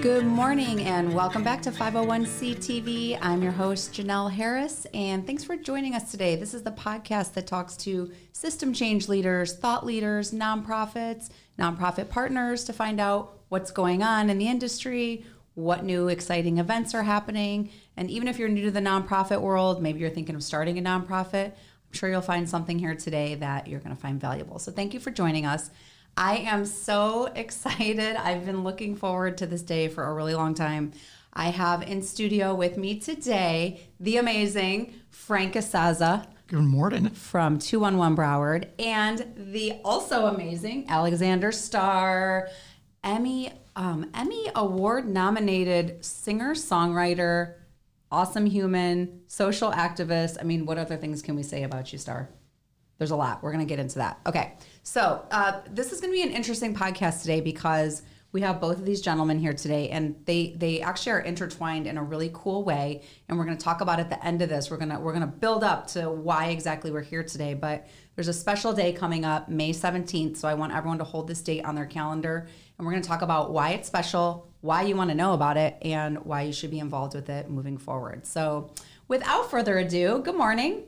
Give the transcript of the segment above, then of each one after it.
Good morning and welcome back to 501c TV. I'm your host, Jenell Harris, and thanks for joining us today. This is the podcast that talks to system change leaders, thought leaders, nonprofits, nonprofit partners to find out what's going on in the industry, what new exciting events are happening. And even if you're new to the nonprofit world, maybe you're thinking of starting a nonprofit, I'm sure you'll find something here today that you're going to find valuable. So thank you for joining us. I am so excited. I've been looking forward to this day for a really long time. I have in studio with me today the amazing Frank Isaza Good morning. from 211 Broward and the also amazing Alexander Star, Emmy um, Emmy Award nominated singer songwriter, awesome human, social activist. I mean, what other things can we say about you, Star? There's a lot. We're going to get into that. Okay. So, uh, this is going to be an interesting podcast today because we have both of these gentlemen here today and they they actually are intertwined in a really cool way and we're going to talk about at the end of this. We're to we're to build up to why exactly we're here today but there's a special day coming up may 17th so i want everyone to hold this date on their calendar and we're going to talk about why it's special why you want to know about it and why you should be involved with it moving forward. So without further ado good morning.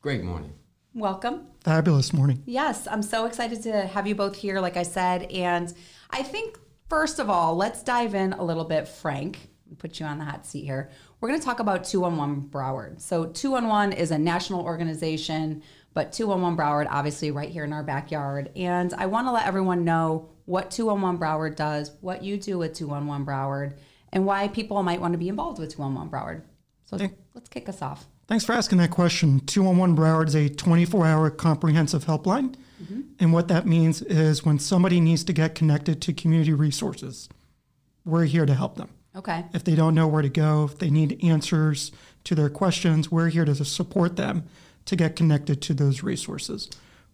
Great morning. Welcome Fabulous morning. Yes, I'm so excited to have you both here, like I said. And I think, first of all, let's dive in a little bit, Frank. Put you on the hot seat here. We're going to talk about 211 Broward. So, 211 is a national organization, but 211 Broward, obviously, right here in our backyard. And I want to let everyone know what 211 Broward does, what you do with 211 Broward, and why people might want to be involved with 211 Broward. So, let's kick us off. Thanks for asking that question. 211 Broward is a 24 hour comprehensive helpline. Mm-hmm. And what that means is when somebody needs to get connected to community resources, we're here to help them. Okay. If they don't know where to go, if they need answers to their questions, we're here to support them to get connected to those resources.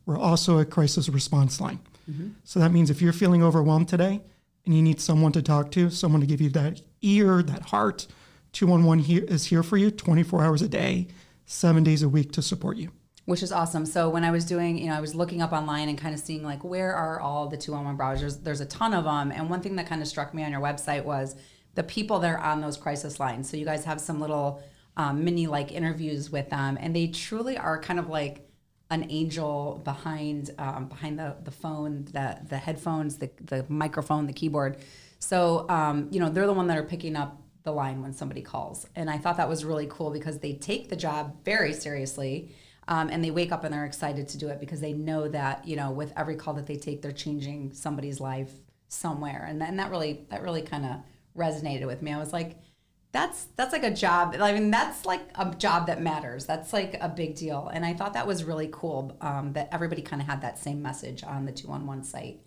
We're also a crisis response line. Mm-hmm. So that means if you're feeling overwhelmed today and you need someone to talk to, someone to give you that ear, that heart, 211 here is here for you 24 hours a day, seven days a week to support you. which is awesome. So when I was doing, you know, I was looking up online and kind of seeing like where are all the 211 browsers? There's a ton of them, and one thing that kind of struck me on your website was the people that are on those crisis lines. So you guys have some little um, mini like interviews with them, and they truly are kind of like an angel behind um, behind the the phone, the the headphones, the the microphone, the keyboard. So um, you know they're the one that are picking up the line when somebody calls, and I thought that was really cool because they take the job very seriously. Um, and they wake up and they're excited to do it because they know that you know with every call that they take, they're changing somebody's life somewhere, and then that really that really kind of resonated with me. I was like, that's that's like a job. I mean, that's like a job that matters. That's like a big deal, and I thought that was really cool um, that everybody kind of had that same message on the two on one site.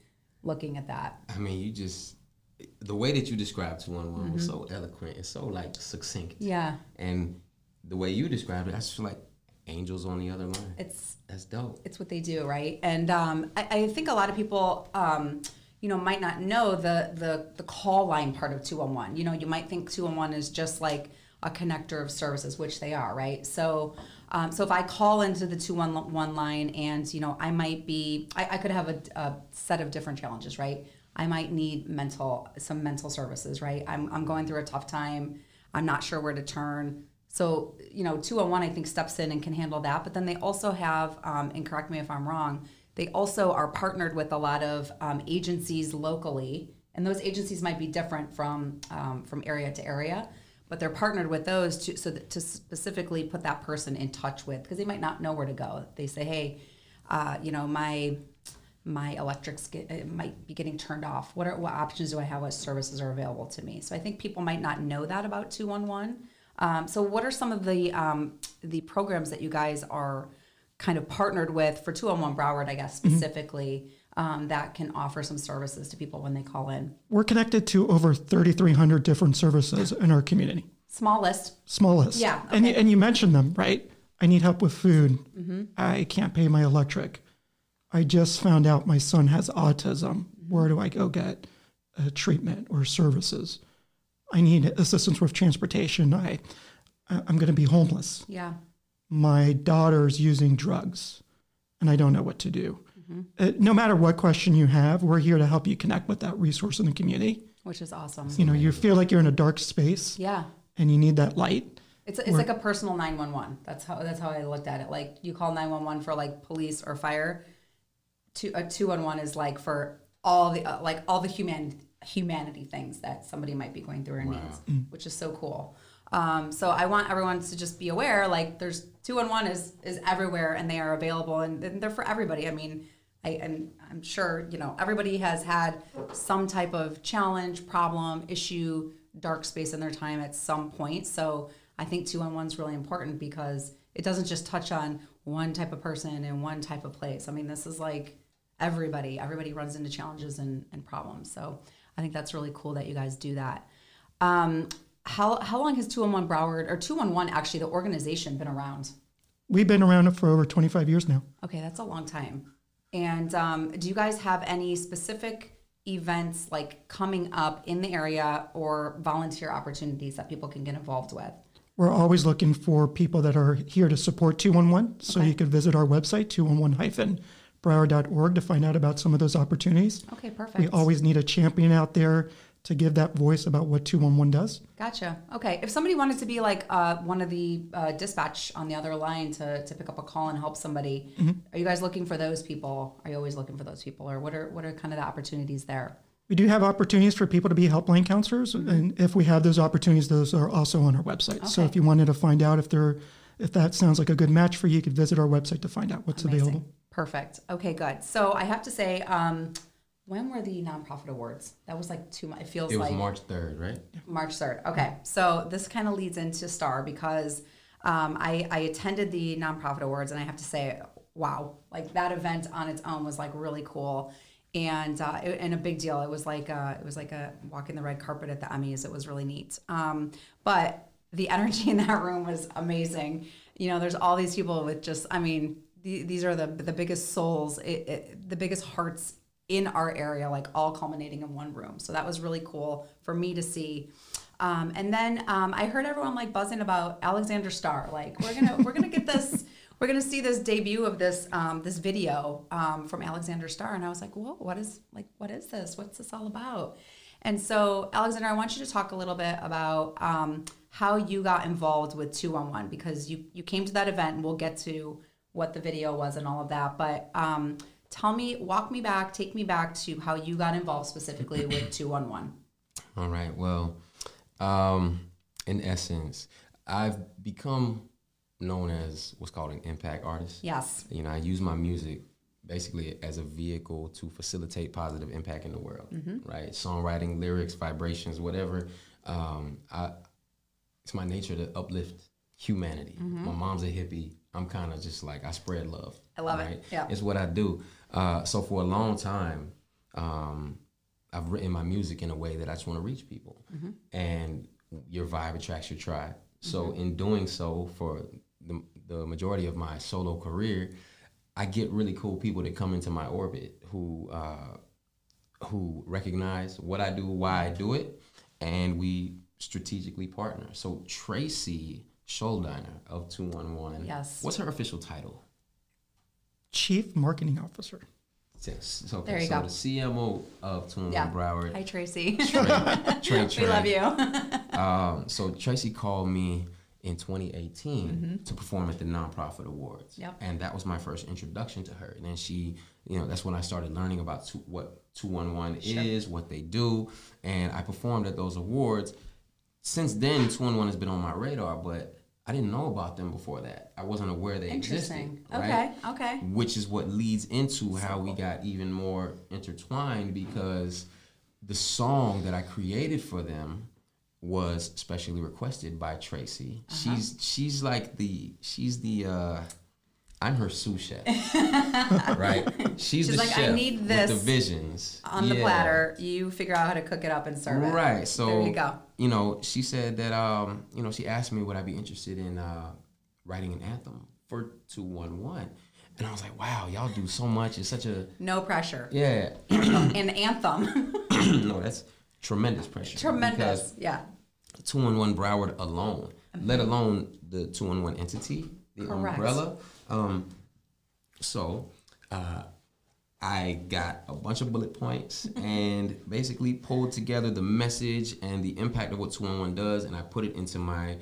Looking at that, I mean, you just the way that you described 211 was Mm-hmm. so eloquent and so like succinct. yeah, And the way you described it, I just feel like angels on the other line. it's That's dope. it's what they do, right? And um, I, I think a lot of people, um, you know, might not know the the the call line part of two one one. You know, you might think two one one is just like a connector of services, which they are, right? So. Um, so if I call into the 211 line and, you know, I might be, I, I could have a, a set of different challenges, right? I might need mental, some mental services, right? I'm, I'm going through a tough time. I'm not sure where to turn. So, you know, 201, I think, steps in and can handle that. But then they also have, um, and correct me if I'm wrong, they also are partnered with a lot of um, agencies locally. And those agencies might be different from, um, from area to area, but they're partnered with those to, so that, to specifically put that person in touch with, because they might not know where to go. They say, hey, uh, you know, my my electrics get, it might be getting turned off. What are what options do I have? What services are available to me? So I think people might not know that about two one one. Um, so what are some of the um, the programs that you guys are kind of partnered with for two one one Broward, I guess specifically, um, that can offer some services to people when they call in? We're connected to over 3,300 different services in our community. Small list. Small list. Yeah, And, you, okay. and you mentioned them, right? I need help with food. I can't pay my electric. I just found out my son has autism. Where do I go get uh, treatment or services? I need assistance with transportation. I, I'm going to be homeless. Yeah. My daughter's using drugs, and I don't know what to do. Uh, no matter what question you have, we're here to help you connect with that resource in the community which is awesome. You know, you feel like you're in a dark space Yeah. and you need that light. It's, it's like a personal 911. That's how that's how I looked at it. Like you call 911 for like police or fire. Two, a 211 is like for all the uh, like all the human humanity things that somebody might be going through or needs, which is so cool. Um, so I want everyone to just be aware like there's 211 is is everywhere and they are available and they're for everybody. I mean, I, and I'm sure you know everybody has had some type of challenge, problem, issue, dark space in their time at some point. So I think two on one is really important because it doesn't just touch on one type of person in one type of place. I mean, this is like everybody. Everybody runs into challenges and, and problems. So I think that's really cool that you guys do that. Um, how how long has two on one Broward or two on one actually the organization been around? We've been around for over 25 years now. Okay, that's a long time. And um, do you guys have any specific events like coming up in the area or volunteer opportunities that people can get involved with? We're always looking for people that are here to support 211. So you could visit our website, 211-broward.org, to find out about some of those opportunities. Okay, perfect. We always need a champion out there to give that voice about what 211 does. Gotcha. Okay. If somebody wanted to be like uh, one of the uh, dispatch on the other line to, to pick up a call and help somebody, are you guys looking for those people? Are you always looking for those people, or what are what are kind of the opportunities there? We do have opportunities for people to be helpline counselors, and if we have those opportunities, those are also on our website. So if you wanted to find out if they're if that sounds like a good match for you, you could visit our website to find out what's Amazing. available. Perfect. Okay, good. So I have to say, um, when were the nonprofit awards? That was like two. mo- It feels It was like March third, right? March 3rd. Okay. So this kind of leads into STAR because um, I, I attended the nonprofit awards and I have to say, wow, like that event on its own was like really cool. And, uh, it- and a big deal. It was like a, it was like a walking the red carpet at the Emmys. It was really neat. Um, but the energy in that room was amazing. You know, there's all these people with just, I mean, the, these are the the biggest souls, it, it, the biggest hearts in our area, like all culminating in one room. So that was really cool for me to see. Um, and then um, I heard everyone like buzzing about Alexander Star. Like we're gonna we're gonna get this. We're gonna see this debut of this um, this video um, from Alexander Star, and I was like, "Whoa, what is like what is this? What's this all about?" And so, Alexander, I want you to talk a little bit about um, how you got involved with Two on One because you you came to that event, and we'll get to what the video was and all of that. But um, tell me, walk me back, take me back to how you got involved specifically with Two on One. All right. Well, um, in essence, I've become known as what's called an impact artist. Yes. You know, I use my music basically as a vehicle to facilitate positive impact in the world, right? Songwriting, lyrics, vibrations, whatever. Um, I, it's my nature to uplift humanity. My mom's a hippie. I'm kind of just like I spread love. I love it. Yeah. it's what I do. Uh, so for a long time, um, I've written my music in a way that I just want to reach people, and your vibe attracts your tribe. So in doing so, for the, the majority of my solo career, I get really cool people that come into my orbit who uh, who recognize what I do, why I do it, and we strategically partner. So Tracy Scholdiner of Two One One. Yes. What's her official title? Chief Marketing Officer. Yes. So, okay, There you so go. the CMO of 211 Yeah. Broward. Hi, Tracy. Trey, Trey, Trey. we love you. Um, so Tracy called me in 2018 to perform at the nonprofit awards, Mm-hmm. Yep. and that was my first introduction to her. And then she, you know, that's when I started learning about two, what 211 is, what they do, and I performed at those awards. Since then, 211 has been on my radar, but I didn't know about them before that. I wasn't aware they Interesting. existed. Okay. Right? Okay. which is what leads into how we got even more intertwined because the song that I created for them was specially requested by Tracy. Uh-huh. She's she's like the she's the uh I'm her sous chef, right? She's, She's the like, "I chef need with this the visions On the Yeah. platter, you figure out how to cook it up and serve it. Right. So there you go. You know, she said that um, you know, she asked me would I be interested in uh writing an anthem for 211. And I was like, wow, y'all do so much. It's such a No pressure. yeah. An anthem. no, that's tremendous pressure. Tremendous. Yeah. Two in one Broward alone, let alone the two in one entity, the Correct. umbrella. Um, so, uh, I got a bunch of bullet points and basically pulled together the message and the impact of what 211 does, and I put it into my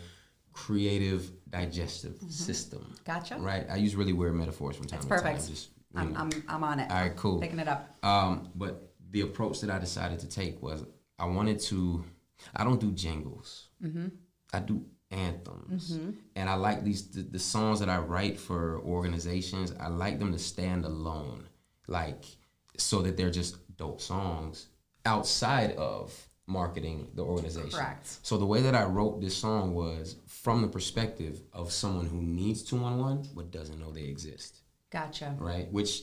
creative digestive system. Gotcha. Right? I use really weird metaphors from time That's to perfect. time. Just, you I'm, know. I'm, I'm on it. All right, cool. Picking it up. Um, but the approach that I decided to take was I wanted to. I don't do jingles. I do anthems, and I like these the, the songs that I write for organizations. I like them to stand alone, like so that they're just dope songs outside of marketing the organization. Correct. So the way that I wrote this song was from the perspective of someone who needs 211 but doesn't know they exist, Gotcha. right? Which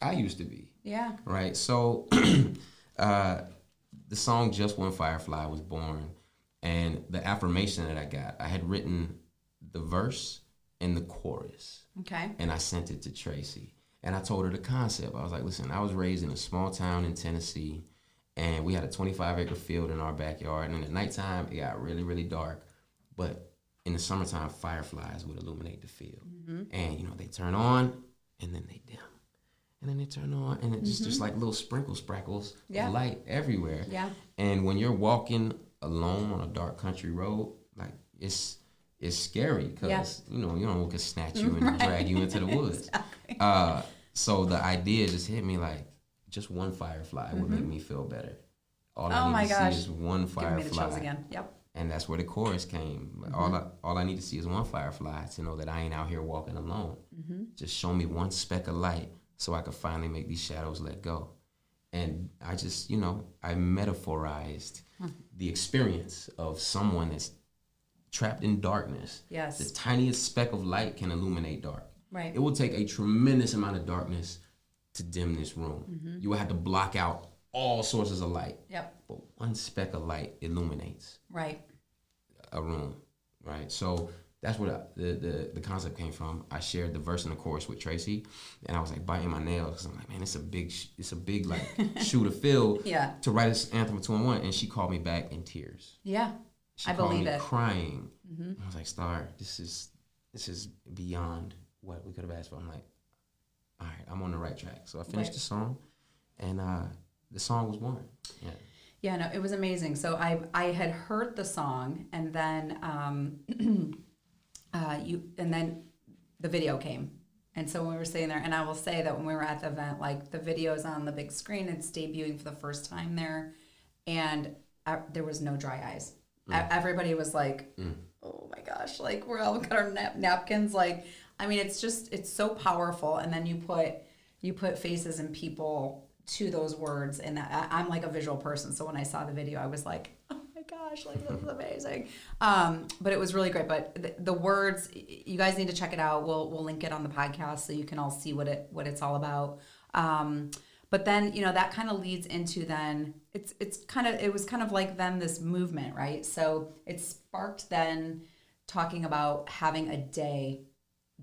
I used to be Yeah. right? So, uh, the song "Just One Firefly" was born, and the affirmation that I got, I had written the verse and the chorus, Okay. and I sent it to Tracy, and I told her the concept. I was like, "Listen, I was raised in a small town in Tennessee, and we had a 25 acre field in our backyard, and at nighttime it got really, really dark, but in the summertime, fireflies would illuminate the field, mm-hmm. and you know they turn on and then they dim." and then they turn on, and it's just, just mm-hmm. like little sprinkle sprinkles Yeah. of light everywhere. Yeah. And when you're walking alone on a dark country road, like it's it's scary because you know you don't know who could snatch you and drag you into the woods. Uh, so the idea just hit me like just one firefly would make mm-hmm. me feel better. All Oh I need my to gosh. see is one Giving me the chills firefly, again. Yep. and that's where the chorus came. Like, All mm-hmm. I all I need to see is one firefly to know that I ain't out here walking alone. Mm-hmm. Just show me one speck of light so I could finally make these shadows let go. And I just, you know, I metaphorized hmm. the experience of someone that's trapped in darkness. Yes. The tiniest speck of light can illuminate dark. Right. It will take a tremendous amount of darkness to dim this room. Mm-hmm. You will have to block out all sources of light. Yep. But one speck of light illuminates Right. a room, right? So that's where the, the, the, the concept came from. I shared the verse and the chorus with Tracy, and I was like biting my nails because I'm like, man, it's a big, sh- it's a big like shoe to fill Yeah. to write this anthem of two and one. And she called me back in tears. Yeah. She I believe me it. Mm-hmm. crying. I was like, Star, this is this is beyond what we could have asked for. I'm like, all right, I'm on the right track. So I finished Right. the song, and uh, the song was born. Yeah. Yeah, no, it was amazing. So I I had heard the song, and then um, uh, you and then the video came, and so when we were sitting there, and I will say that when we were at the event, like the video is on the big screen, it's debuting for the first time there, and uh, there was no dry eyes. E- Everybody was like, "Oh my gosh!" Like we're all got our nap- napkins. Like I mean, it's just it's so powerful, and then you put you put faces and people to those words and I, i'm like a visual person so when i saw the video i was like gosh like this is amazing. Um, but it was really great. But the, the words you guys need to check it out. We'll we'll link it on the podcast so you can all see what it what it's all about. Um, but then you know that kind of leads into then it's it's kind of it was kind of like then this movement right? So it sparked then talking about having a day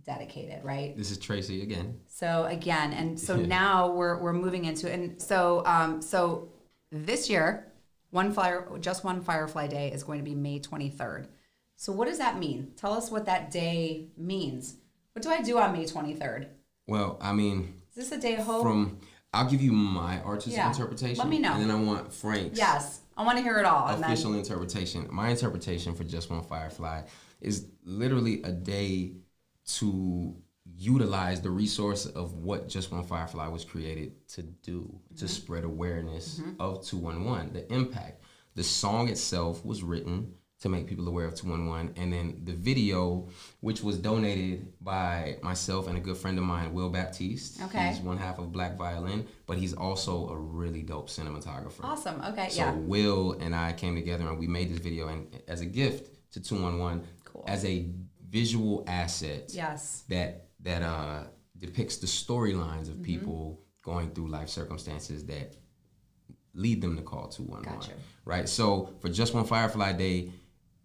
dedicated right? This is Tracy again. so again, and so now we're we're moving into and so um so this year, one fire just one Firefly Day is going to be May twenty third. So what does that mean? Tell us what that day means. What do I do on May twenty third? Well, I mean, Is this a day of hope? from I'll give you my artistic Yeah. interpretation. Let me know. And then I want Frank's yes, I want to hear it all. Official then, interpretation. My interpretation for Just One Firefly is literally a day to utilize the resource of what Just One Firefly was created to do, Mm-hmm. to spread awareness of 211, the impact. The song itself was written to make people aware of 211, and then the video, which was donated by myself and a good friend of mine, Will Baptiste. Okay. He's one half of Black Violin, but he's also a really dope cinematographer. awesome. Okay, Yeah. So yeah. Will and I came together and we made this video and as a gift to 211 Cool. as a visual asset Yes. that that uh depicts the storylines of Mm-hmm. people going through life circumstances that lead them to call 211. Gotcha. Right? So for just one Firefly Day,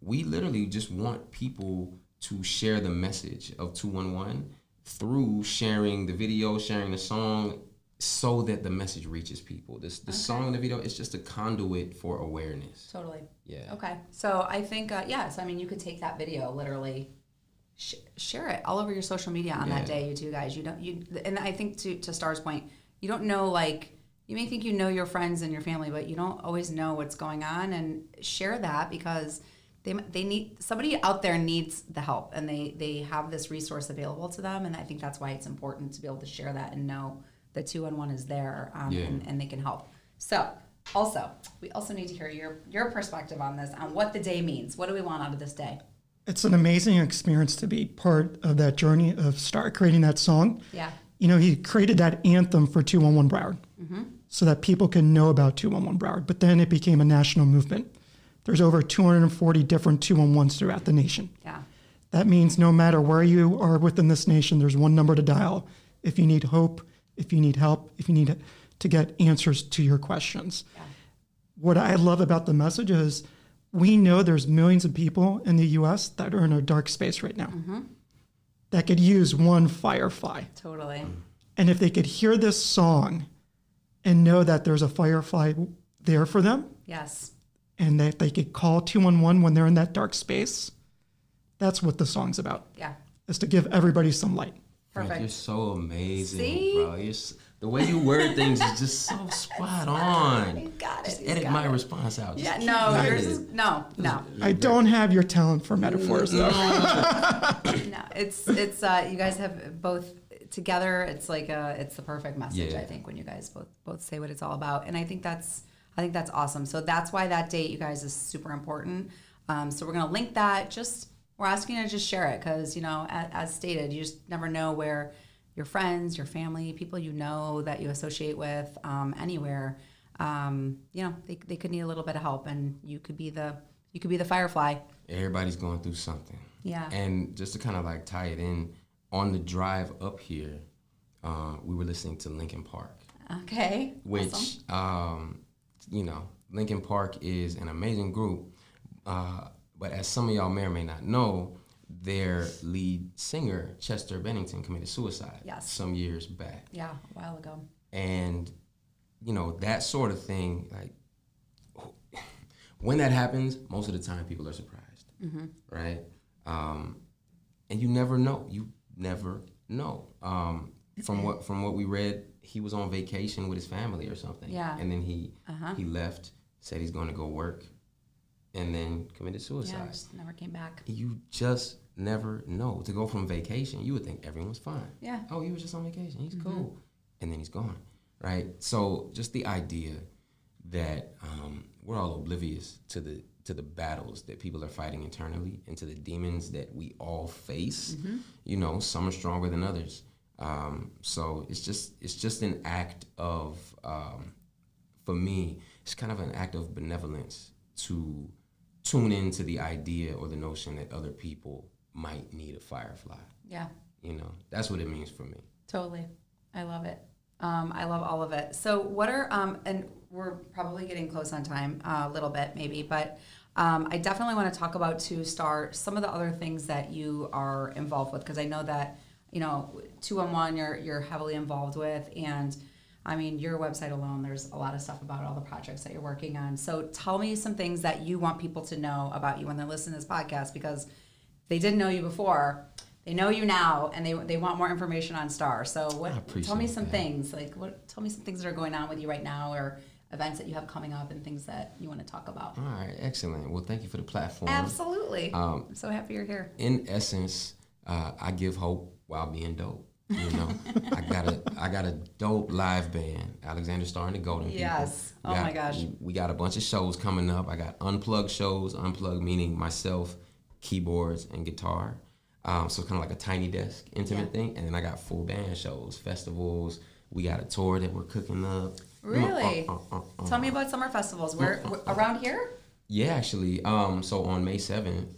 we literally just want people to share the message of 211 through sharing the video, sharing the song, so that the message reaches people. This the song and the video is just a conduit for awareness. Totally. Yeah. Okay. So I think uh, yes. I mean, you could take that video literally. Sh- share it all over your social media on that day, you two guys. You don't you, and I think to to Star's point, you don't know like you may think you know your friends and your family, but you don't always know what's going on. And share that because they they need somebody out there needs the help, and they they have this resource available to them. And I think that's why it's important to be able to share that and know the two on one is there um, Yeah. and, and they can help. So. Also, we also need to hear your your perspective on this, on what the day means. What do we want out of this day? It's an amazing experience to be part of that journey of Star creating that song. Yeah. You know, he created that anthem for 211 Broward Mm-hmm. so that people can know about 211 Broward, but then it became a national movement. There's over 240 different 211s throughout the nation. Yeah. That means no matter where you are within this nation, there's one number to dial if you need hope, if you need help, if you need to get answers to your questions. Yeah. What I love about the message is we know there's millions of people in the US that are in a dark space right now Mm-hmm. that could use one firefly. Totally. And if they could hear this song and know that there's a firefly there for them Yes. and that they could call 211 when they're in that dark space, that's what the song's about, Yeah. is to give everybody some light. Frank, Perfect. you're so amazing, See? bro. You're s- the way you word things is just so spot on. You got it. Just you edit got my it. response out. Just Yeah, no, yours it. is no, no, I don't have your talent for metaphors, though. no. It's it's uh, you guys have both together. It's like a it's the perfect message. Yeah. I think when you guys both both say what it's all about, and I think that's I think that's awesome. So that's why that date, you guys, is super important. Um, so we're gonna link that. Just we're asking you to just share it because you know, as, as stated, you just never know where your friends, your family, people you know that you associate with, um, anywhere. Um, you know, they, they could need a little bit of help, and you could be the you could be the firefly. Everybody's going through something. Yeah. And just to kind of like tie it in, on the drive up here, uh, we were listening to Linkin Park, Okay. which, awesome. um, you know, Linkin Park is an amazing group. Uh, but as some of y'all may or may not know, their lead singer, Chester Bennington, committed suicide Yes. some years back. Yeah, a while ago. and you know that sort of thing like when that happens most of the time people are surprised right um, and you never know you never know um, from what from what we read he was on vacation with his family or something Yeah. and then he Uh-huh. he left said he's going to go work and then committed Yeah, suicide just never came back. you just never know. To go from vacation, you would think everyone's fine. Yeah. Oh, he was just on vacation. He's cool. And then he's gone. Right? So just the idea that um, we're all oblivious to the to the battles that people are fighting internally and to the demons that we all face. You know, some are stronger than others. Um, so it's just it's just an act of um, for me, it's kind of an act of benevolence to tune into the idea or the notion that other people might need a firefly. Yeah, You know, that's what it means for me. totally. I love it. Um, I love all of it. So, what are um, and we're probably getting close on time, uh, a little bit maybe, but um, I definitely want to talk about to start some of the other things that you are involved with because I know that you know two on one you're you're heavily involved with and. I mean, your website alone, there's a lot of stuff about all the projects that you're working on. So tell me some things that you want people to know about you when they listen to this podcast because they didn't know you before. They know you now, and they, they want more information on Star. So what? Tell me some that. things like what? Tell me some things that are going on with you right now, or events that you have coming up, and things that you want to talk about. All right, excellent. Well, thank you for the platform. Absolutely. Um, I'm so happy you're here. in essence, uh, I give hope while being dope. You know, I got a I got a dope live band, Alexander Star and the Golden People. Yes. We Oh got- my gosh. We, we got a bunch of shows coming up. I got unplugged shows. Unplugged meaning myself, keyboards and guitar. Um, so it's kind of like a tiny desk, intimate Yeah. thing. And then I got full band shows, festivals. We got a tour that we're cooking up. Really? Uh, uh, uh, uh. Tell me about summer festivals. Where, where around here? Yeah, actually. Um, so on May seventh,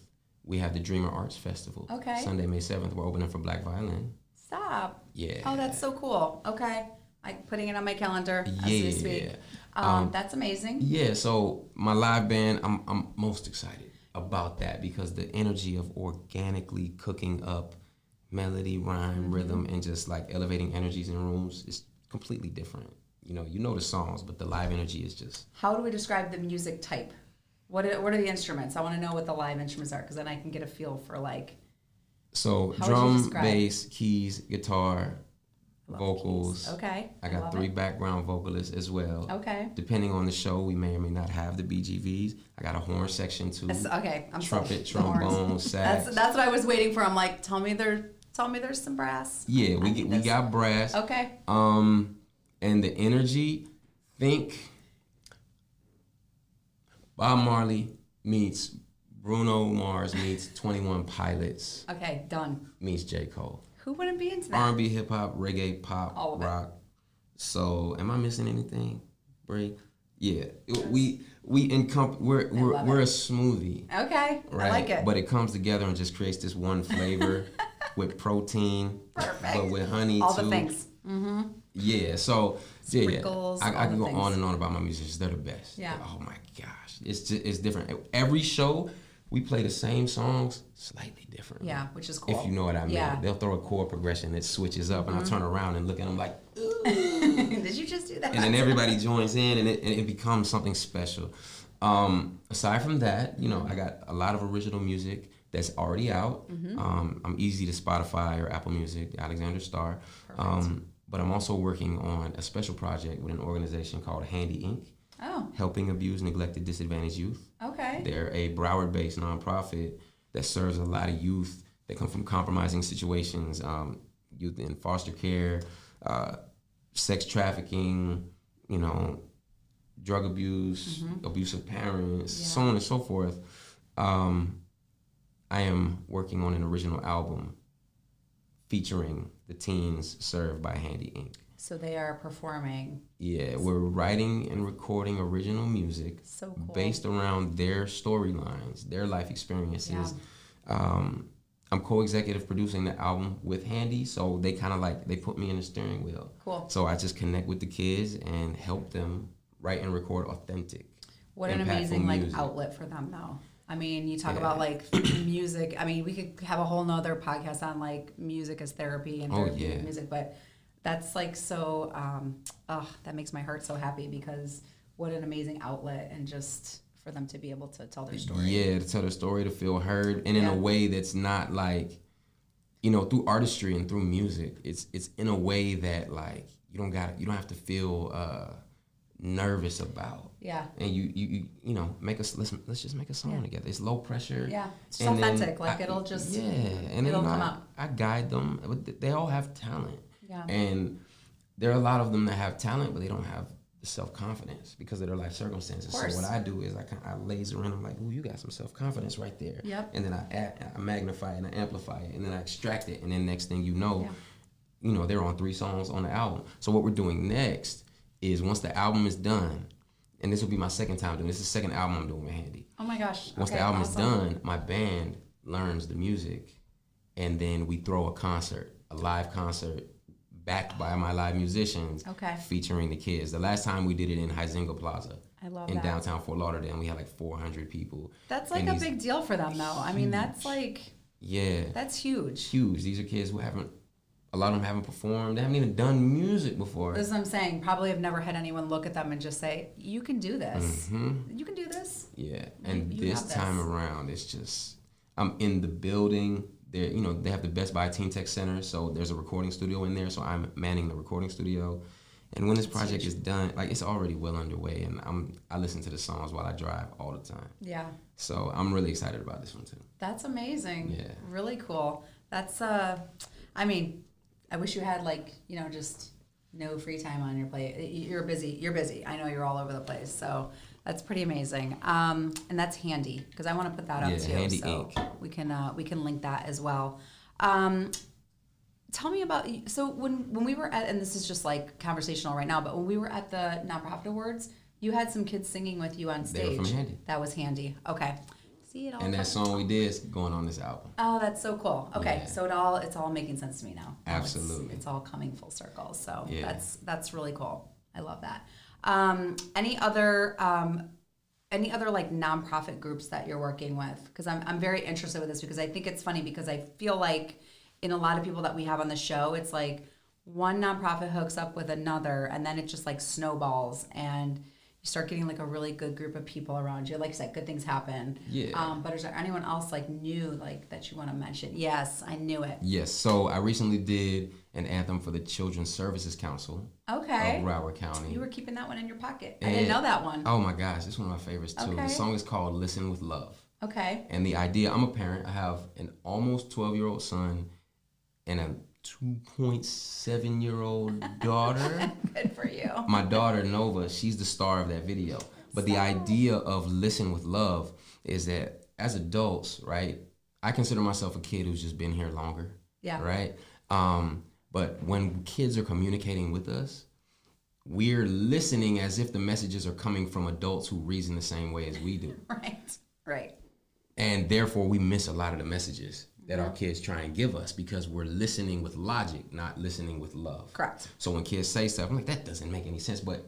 we have the Dreamer Arts Festival. Okay. Sunday, May seventh, we're opening for Black Violin. Stop. Yeah. Oh, that's so cool. Okay, I'm putting it on my calendar as we speak. Yeah. Um, Um, that's amazing. Yeah, so my live band, I'm I'm most excited about that because the energy of organically cooking up melody, rhyme, Mm-hmm. rhythm, and just like elevating energies in rooms is completely different. You know, you know the songs, but the live energy is just How do we describe the music type? What are, what are the instruments? I want to know what the live instruments are because then I can get a feel for like. so How drum, bass, keys, guitar, Love vocals. Okay. I got love three it. background vocalists as well. Okay. Depending on the show, we may or may not have the BGVs. I got a horn section too. That's- okay. I'm Trumpet. The trombone, sax. That's that's what I was waiting for. I'm like, tell me there, tell me there's some brass. yeah, we get, we got brass. Okay. Um, and the energy, think Bob Marley meets Bruno Mars meets Twenty One Pilots Okay. Done. meets J Cole. Who wouldn't be into that? R&B, hip hop, reggae, pop, All rock. So, am I missing anything, Brie? Yeah, It- we we encomp we're we're, we're it. a smoothie, Okay. right? I like it. But it comes together and just creates this one flavor with protein, Perfect. but with honey All too. the things. Mm-hmm. Yeah, so yeah, Sprinkles, I, I can go things. on and on about my musicians. They're the best. Yeah. Oh my gosh, it's just, it's different. Every show we play the same songs, slightly different. Yeah, which is cool. If you know what I mean. Yeah. Mm-hmm. They'll throw a chord progression that switches up, and I turn around and look at them like, Did you just do that? and then everybody joins in, and it, and it becomes something special. Um, aside from that, you know, I got a lot of original music that's already out. Mm-hmm. Um, I'm easy to Spotify or Apple Music, Alexander Star. Um, but I'm also working on a special project with an organization called Handy Inc., Oh. helping abused, neglected, disadvantaged youth. Okay. They're a Broward-based nonprofit that serves a lot of youth that come from compromising situations, um, youth in foster care, uh, sex trafficking, you know, drug abuse, abusive parents, so on and so forth. Um, I am working on an original album featuring the teens served by Handy Inc. So they are performing. Yeah, we're writing and recording original music So cool. based around their storylines, their life experiences. Um, I'm co-executive producing the album with Handy, so they kind of like they put me in the steering wheel. Cool. So I just connect with the kids and help them write and record authentic. What an amazing like outlet for them though. I mean, you talk Yeah. about like music. I mean, we could have a whole nother podcast on like music as therapy and Oh, therapy with yeah. music, but that's like so um oh, that makes my heart so happy because what an amazing outlet and just for them to be able to tell their story. Yeah, to tell their story, to feel heard, and in Yeah. a way that's not like, you know, through artistry and through music. It's it's in a way that like you don't got you don't have to feel uh, nervous about. Yeah. And you you you, you know make us let's let's just make a song Yeah. together. It's low pressure. Yeah. It's then authentic. Like, I- it'll just- yeah, and then it'll know, come I, out. I guide them, but they all have talent. Yeah. And there are a lot of them that have talent, but they don't have the self confidence because of their life circumstances. So what I do is I kind I laser in. I'm like, "Ooh, you got some self confidence right there." Yep. And then I add, I magnify it and I amplify it, and then I extract it, and then next thing you know, Yeah. you know they're on three songs on the album. So what we're doing next is once the album is done, and this will be my second time doing this. is the second album I'm doing with Handy. Oh my gosh. Once okay, the album awesome. is done, my band learns the music, and then we throw a concert, a live concert, backed by my live musicians, Okay. featuring the kids. The last time we did it in Huizenga Plaza, I love in that. downtown Fort Lauderdale, and we had like 400 people. That's like a big deal for them though. I mean, that's like Yeah, that's huge. huge. These are kids who haven't. A lot of them haven't performed. They haven't even done music before. This is what I'm saying. Probably have never had anyone look at them and just say, "You can do this. Mm-hmm. You can do this." Yeah, and you this have time around, it's just I'm in the building. There, you know, they have the Best Buy Teen Tech Center, so there's a recording studio in there. So I'm manning the recording studio, and when this project is done, like it's already well underway, and I'm I listen to the songs while I drive all the time. Yeah, So I'm really excited about this one too. that's amazing. Yeah. really cool. That's uh, I mean, I wish you had like you know just no free time on your plate. You're busy. You're busy. I know you're all over the place. So that's pretty amazing. Um, and that's handy because I want to put that up Yeah, too. Handy so Inc. we can uh, we can link that as well. Um, tell me about so when when we were at and this is just like conversational right now but when we were at the nonprofit awards you had some kids singing with you on stage. They were from Handy. that was handy okay see it all And that song we did is going on this album. oh that's so cool okay Yeah. so it all it's all making sense to me now Now it's- Absolutely. it's, all coming full circle so Yeah. that's that's really cool i love that um, any other um, any other like nonprofit groups that you're working with? Because I'm, I'm very interested with this because i think it's funny because i feel like in a lot of people that we have on the show it's like one nonprofit hooks up with another and then it just like snowballs and you start getting like a really good group of people around you. Like you said, good things happen. Yeah. Um, but is there anyone else like new like that you want to mention? Yes, I knew it. Yes. So I recently did an anthem for the Children's Services Council Okay. of Broward County. You were keeping that one in your pocket. I didn't know that one. Oh my gosh, it's one of my favorites too. Okay. The song is called "Listen with Love." Okay. And the idea, I'm a parent. I have an almost 12 year old son and a 2.7 year old daughter. Good for you. My daughter, Nova, she's the star of that video. But the idea of Listen with Love is that as adults, right, I consider myself a kid who's just been here longer. Yeah. Right? Um, but when kids are communicating with us, we're listening as if the messages are coming from adults who reason the same way as we do Right. Right. and therefore we miss a lot of the messages that our kids try and give us because we're listening with logic, not listening with love. Correct. So when kids say stuff, I'm like, that doesn't make any sense, but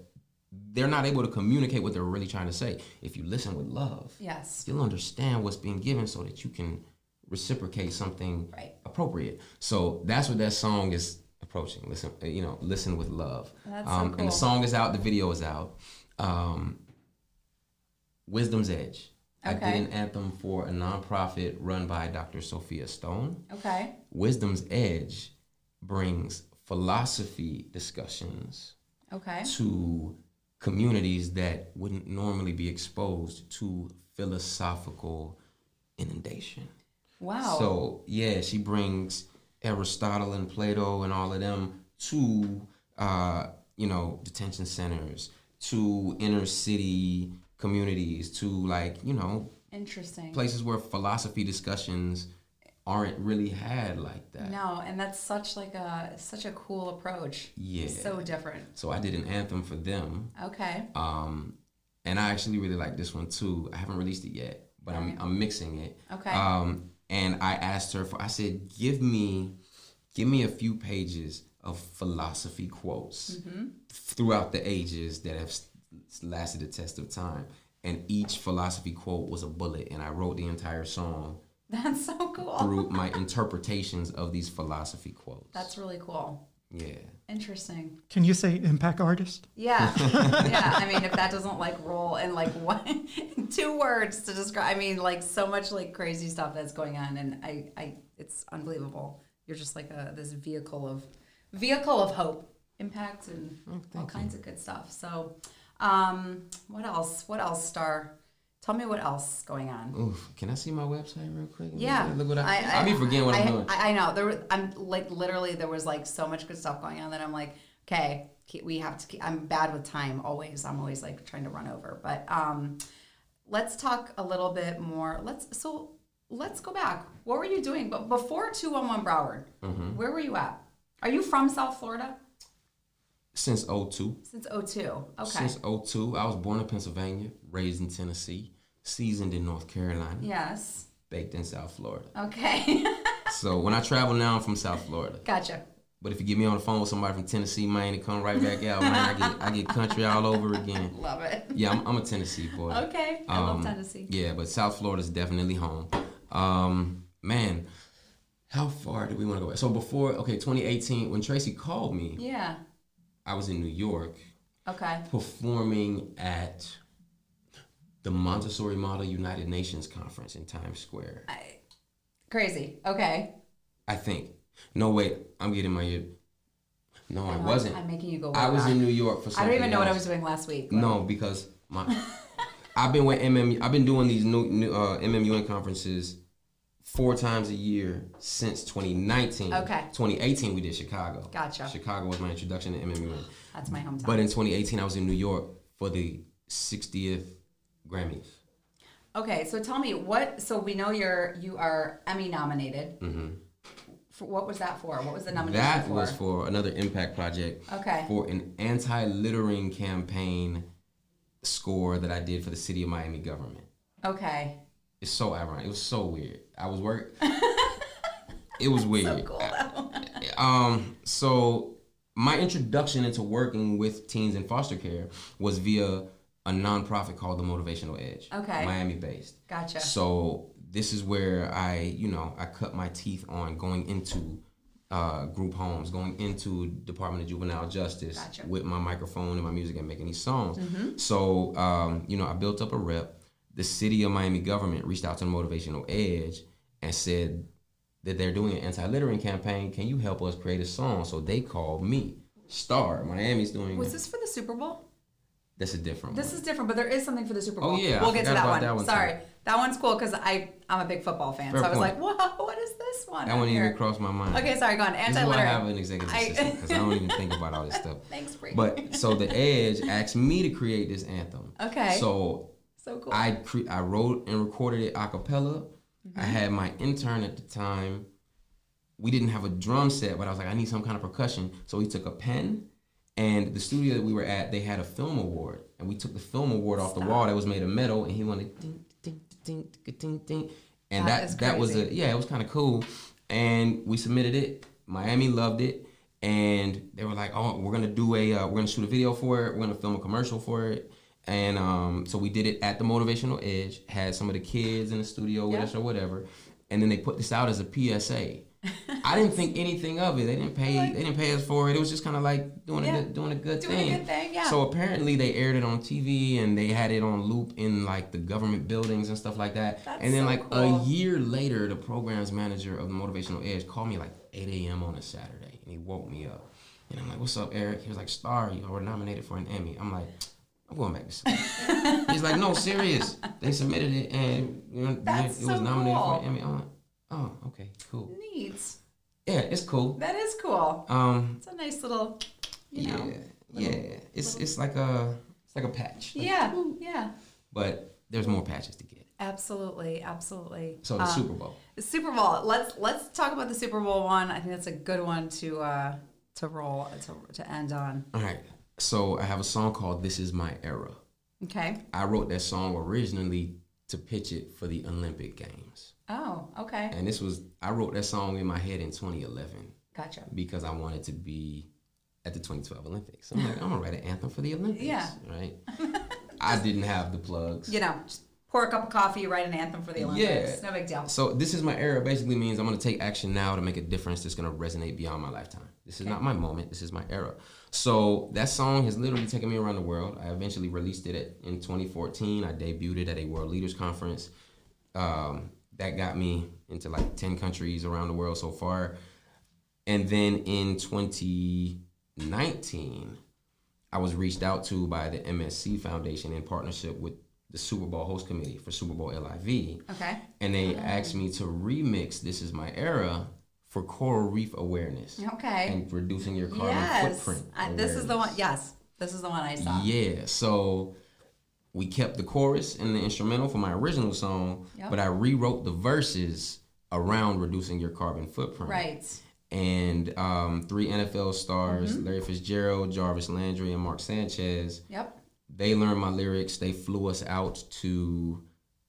they're not able to communicate what they're really trying to say. If you listen with love, Yes. you'll understand what's being given so that you can reciprocate something Right. appropriate. So that's what that song is approaching. Listen, uh, you know, listen with love. That's so um, And the song is out. The video is out. Um, Wisdom's Edge. I did an anthem for a nonprofit run by Dr. Sophia Stone. Okay. Wisdom's Edge brings philosophy discussions Okay. to communities that wouldn't normally be exposed to philosophical inundation. Wow. So yeah, she brings Aristotle and Plato and all of them to uh, you know detention centers, to inner city communities, to like you know Interesting. places where philosophy discussions aren't really had like that. No, and that's such like a such a cool approach. Yeah. So different. So I did an anthem for them. Okay. Um, and I actually really like this one too. I haven't released it yet, but I'm, I'm mixing it. Okay. Um, and I asked her for, I said, give me, give me a few pages of philosophy quotes Mm-hmm. throughout the ages that have lasted the test of time. And each philosophy quote was a bullet, and I wrote the entire song That's so cool. through my interpretations of these philosophy quotes. That's really cool. yeah. Interesting. Can you say impact artist? Yeah. yeah. I mean, if that doesn't like roll in like one, two words to describe, I mean, like so much like crazy stuff that's going on, and I, I, it's unbelievable. You're just like a this vehicle of, vehicle of hope, impact, and oh, all kinds of good stuff. So, um, what else? What else, Star? Tell me what else is going on. Oof. Can I see my website real quick? Yeah, Look what I, I, be forgetting what I, I'm doing. I, I know. There, was, I'm like literally there was like so much good stuff going on that I'm like, okay, we have to. Keep, I'm bad with time always. I'm always like trying to run over. But um, let's talk a little bit more. Let's so let's go back. What were you doing? But before 211 Broward, Mm-hmm. where were you at? Are you from South Florida Since 02. since 02? Okay. Since 02. I was born in Pennsylvania, raised in Tennessee, seasoned in North Carolina, yes. baked in South Florida. Okay. So when I travel now, I'm from South Florida. gotcha. But if you get me on the phone with somebody from Tennessee, man, it come right back out, man. I get I get country all over again. Love it. Yeah, I'm, I'm a Tennessee boy. Okay. I love Um, Tennessee. Yeah, but South Florida is definitely home. Um, man, how far do we want to go? So before, okay, 2018, when Tracy called me, Yeah. I was in New York Okay. performing at the Montessori Model United Nations Conference in Times Square. I, crazy. Okay. I think. No, wait, I'm getting my ear. No, I wasn't. I'm making you go. I was in New York for I don't even know what I was doing last week. No, because my I've been with MM. I've been doing these new, new uh, MMUN conferences four times a year since 2019. Okay. 2018 we did Chicago. Gotcha. Chicago was my introduction to MMUN. That's my hometown. But in 2018 I was in New York for the 60th Grammys. okay, so tell me what. So we know you're you are Emmy nominated. Mm-hmm. For, what was that for? What was the nomination That for? was for another impact project. Okay. For an anti-littering campaign score that I did for the city of Miami government. okay. It's so ironic. It was so weird. I was work. it was weird. So Cool. Um. So my introduction into working with teens in foster care was via a nonprofit called the Motivational Edge. Okay. Miami based. Gotcha. So this is where I, you know, I cut my teeth on going into uh, group homes, going into Department of Juvenile Justice Gotcha. Mm-hmm. with my microphone and my music and making these songs. So, um, you know, I built up a rep. The city of Miami government reached out to the Motivational Edge and said that they're doing an anti-littering campaign. Can you help us create a song? So they called me. Star Miami's doing. Was this for the Super Bowl? That's a different This one. is different, but there is something for the Super Bowl. Oh, Bowl. yeah, we'll get to that one. that one, too. Sorry, that one's cool because I I'm a big football fan, Fair so I was like, whoa, what is this one? that on one didn't here? even cross my mind. Okay, sorry, go on. Why I have Anti-littering. an executive I- assistant because I don't even think about all this stuff. Thanks, Bree. But so the Edge asked me to create this anthem. Okay. So so cool. I cre- I wrote and recorded it a cappella. I Mm-hmm. had my intern at the time. We didn't have a drum set, but I was like, I need some kind of percussion. So he took a pen, and the studio that we were at, they had a film award, and we took the film award off the wall that was made of metal, and he wanted ding ding ding ding ding ding, and That that that, was a yeah, it was kind of cool, and we submitted it. Miami loved it, and they were like, "Oh, we're gonna do a, uh, we're gonna shoot a video for it. We're gonna film a commercial for it." And um, so we did it at the Motivational Edge. Had some of the kids in the studio with Yeah. us or whatever, and then they put this out as a PSA. I didn't think anything of it. They didn't pay. Like- they didn't pay us for it. It was just kind of like doing Yeah. a good, doing a good Doing a thing. good thing, yeah. So apparently they aired it on TV and they had it on loop in like the government buildings and stuff like that. That's and then so like cool. a year later, the programs manager of the Motivational Edge called me like 8 a.m. on a Saturday and he woke me up. And I'm like, "What's up, Eric?" He was like, "Star, you were nominated for an Emmy." I'm like. I'm going back to sleep. He's like, no, serious. They submitted it and you know, it was so nominated cool. for an Emmy. I'm like, oh, okay, cool. Neat. Yeah, it's cool. That is cool. Um, It's a nice little, you know. yeah, yeah. It's it's like a it's like a patch. Like, Yeah, yeah. but there's more patches to get. Absolutely, absolutely. So the Um, Super Bowl. The Super Bowl. Let's let's talk about the Super Bowl one. I think that's a good one to uh to roll to to end on. All right. So I have a song called "This Is My Era." Okay. I wrote that song originally to pitch it for the Olympic Games, Oh, okay. and this was I wrote that song in my head in 2011 Gotcha. because I wanted to be at the 2012 Olympics. I'm like, I'm gonna write an anthem for the Olympics. Yeah. Right. I didn't have the plugs. You know, just pour a cup of coffee, write an anthem for the Olympics. Yeah. No big deal. So this is my era basically means I'm gonna take action now to make a difference that's gonna resonate beyond my lifetime. This is not my moment. This is my era. So that song has literally taken me around the world. I eventually released it at, in 2014. I debuted it at a World Leaders Conference. Um, that got me into like 10 countries around the world so far. And then in 2019, I was reached out to by the MSC Foundation in partnership with the Super Bowl host committee for Super Bowl LIV Okay. and they asked me to remix "This Is My Era" for coral reef awareness Okay. and reducing your carbon yes. footprint. I, this is the one. Yes. This is the one I saw. Yeah, so we kept the chorus and the instrumental for my original song, Yep. but I rewrote the verses around reducing your carbon footprint. Right. And um, three NFL stars, Mm-hmm. Larry Fitzgerald, Jarvis Landry, and Mark Sanchez, Yep. they learned my lyrics. They flew us out to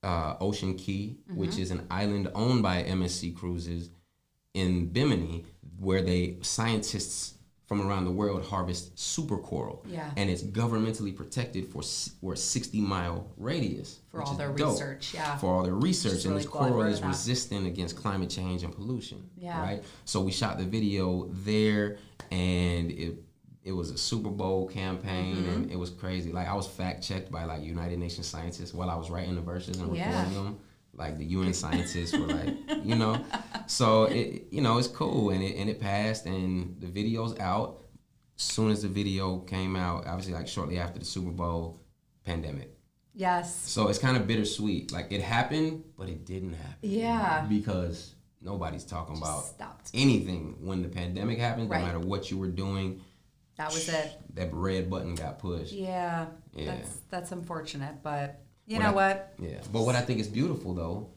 uh, Ocean Cay, Mm-hmm. which is an island owned by MSC Cruises in Bimini, where they scientists from around the world harvest super coral. Yeah. And it's governmentally protected for for a 60 mile radius. For all their dope. research, yeah. For all their research. And really this. Coral is that. resistant against climate change and pollution. Yeah. Right? So we shot the video there and it it was a Super Bowl campaign Mm-hmm. and it was crazy. Like I was fact checked by like United Nations scientists while I was writing the verses and Yeah. recording them. Like the UN scientists were like, you know, so it you know it's cool and it and it passed and the video's out. Soon as the video came out, obviously like shortly after the Super Bowl, pandemic. Yes. So it's kind of bittersweet. Like it happened, but it didn't happen. Yeah. Because nobody's talking about stopped. anything when the pandemic happened. Right. No matter what you were doing, That was it. that red button got pushed. Yeah. Yeah. That's that's unfortunate, but you What know I- what? Yeah. But what I think is beautiful though,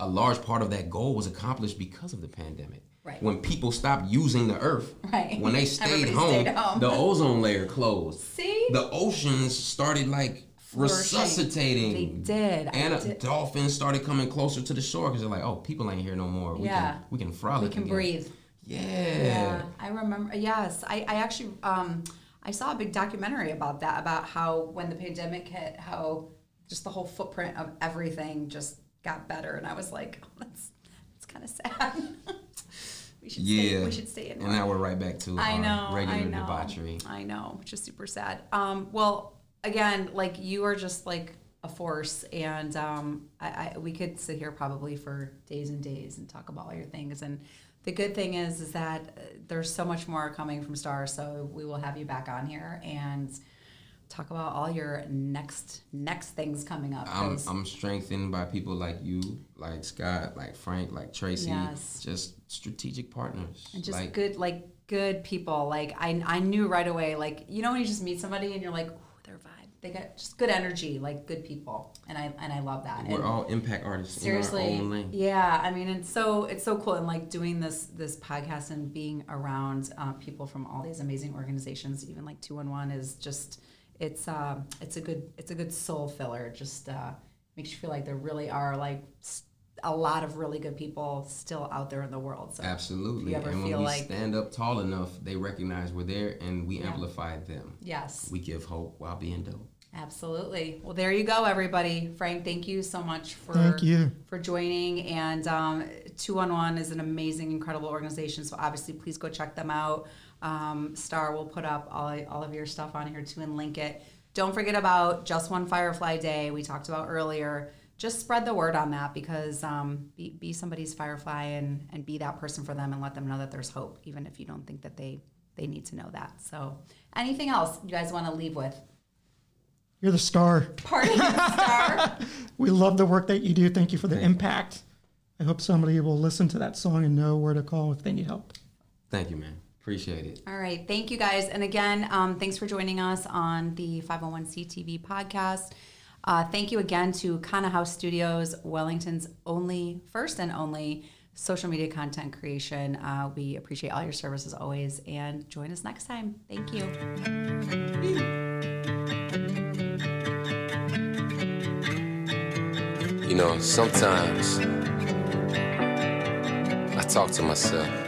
a large part of that goal was accomplished because of the pandemic. Right. When people stopped using the earth, Right. when they stayed home, stayed home. the ozone layer closed. See? The oceans started like resuscitating. They did. And uh, did. dolphins started coming closer to the shore because they're like, oh, people ain't here no more. We Yeah. can we can frolic. we can again." breathe. Yeah. Yeah, I remember. Yes, I, I actually um, I saw a big documentary about that about how when the pandemic hit, how just the whole footprint of everything just got better, and I was like, oh, that's that's kind of sad. We should Yeah. stay, we should stay in And now we're right back to I know, regular I know, debauchery. I know, which is super sad. Um, well, again, like you are just like a force, and um, I, I we could sit here probably for days and days and talk about all your things. And the good thing is, is that uh, there's so much more coming from Star, so we will have you back on here and talk about all your next next things coming up. I'm, I'm strengthened by people like you, like Scott, like Frank, like Tracy. Yes. Just strategic partners. and just like, good like good people like I, I knew right away like you know when you just meet somebody and you're like Ooh, their vibe they got just good energy like good people and i and i love that We're and all impact artists seriously in our own lane. yeah i mean it's so it's so cool and like doing this this podcast and being around uh, people from all these amazing organizations even like 211 is just it's uh it's a good it's a good soul filler just uh makes you feel like there really are like a lot of really good people still out there in the world so Absolutely. you ever And when feel we like- stand up tall enough, they recognize we're there and we Yeah. amplify them. yes We give hope while being dope. Absolutely. Well, there you go, everybody. Frank, thank you so much for Thank you. for joining. And um, 211 is an amazing, incredible organization. So obviously, please go check them out. Um, Star will put up all all of your stuff on here too and link it. Don't forget about Just One Firefly Day we talked about earlier. Just spread the word on that because um, be, be somebody's firefly and, and be that person for them and let them know that there's hope, even if you don't think that they they need to know that. So, anything else you guys want to leave with? You're the star. Party star. We love the work that you do. Thank you for the impact. I hope somebody will listen to that song and know where to call if they need help. Thank you, man. Appreciate it. All right. Thank you guys. And again, um, thanks for joining us on the 501c TV podcast. Uh, thank you again to Kana House Studios, Wellington's only, first and only social media content creation. Uh, we appreciate all your service as always. And join us next time. Thank you. You know, sometimes I talk to myself.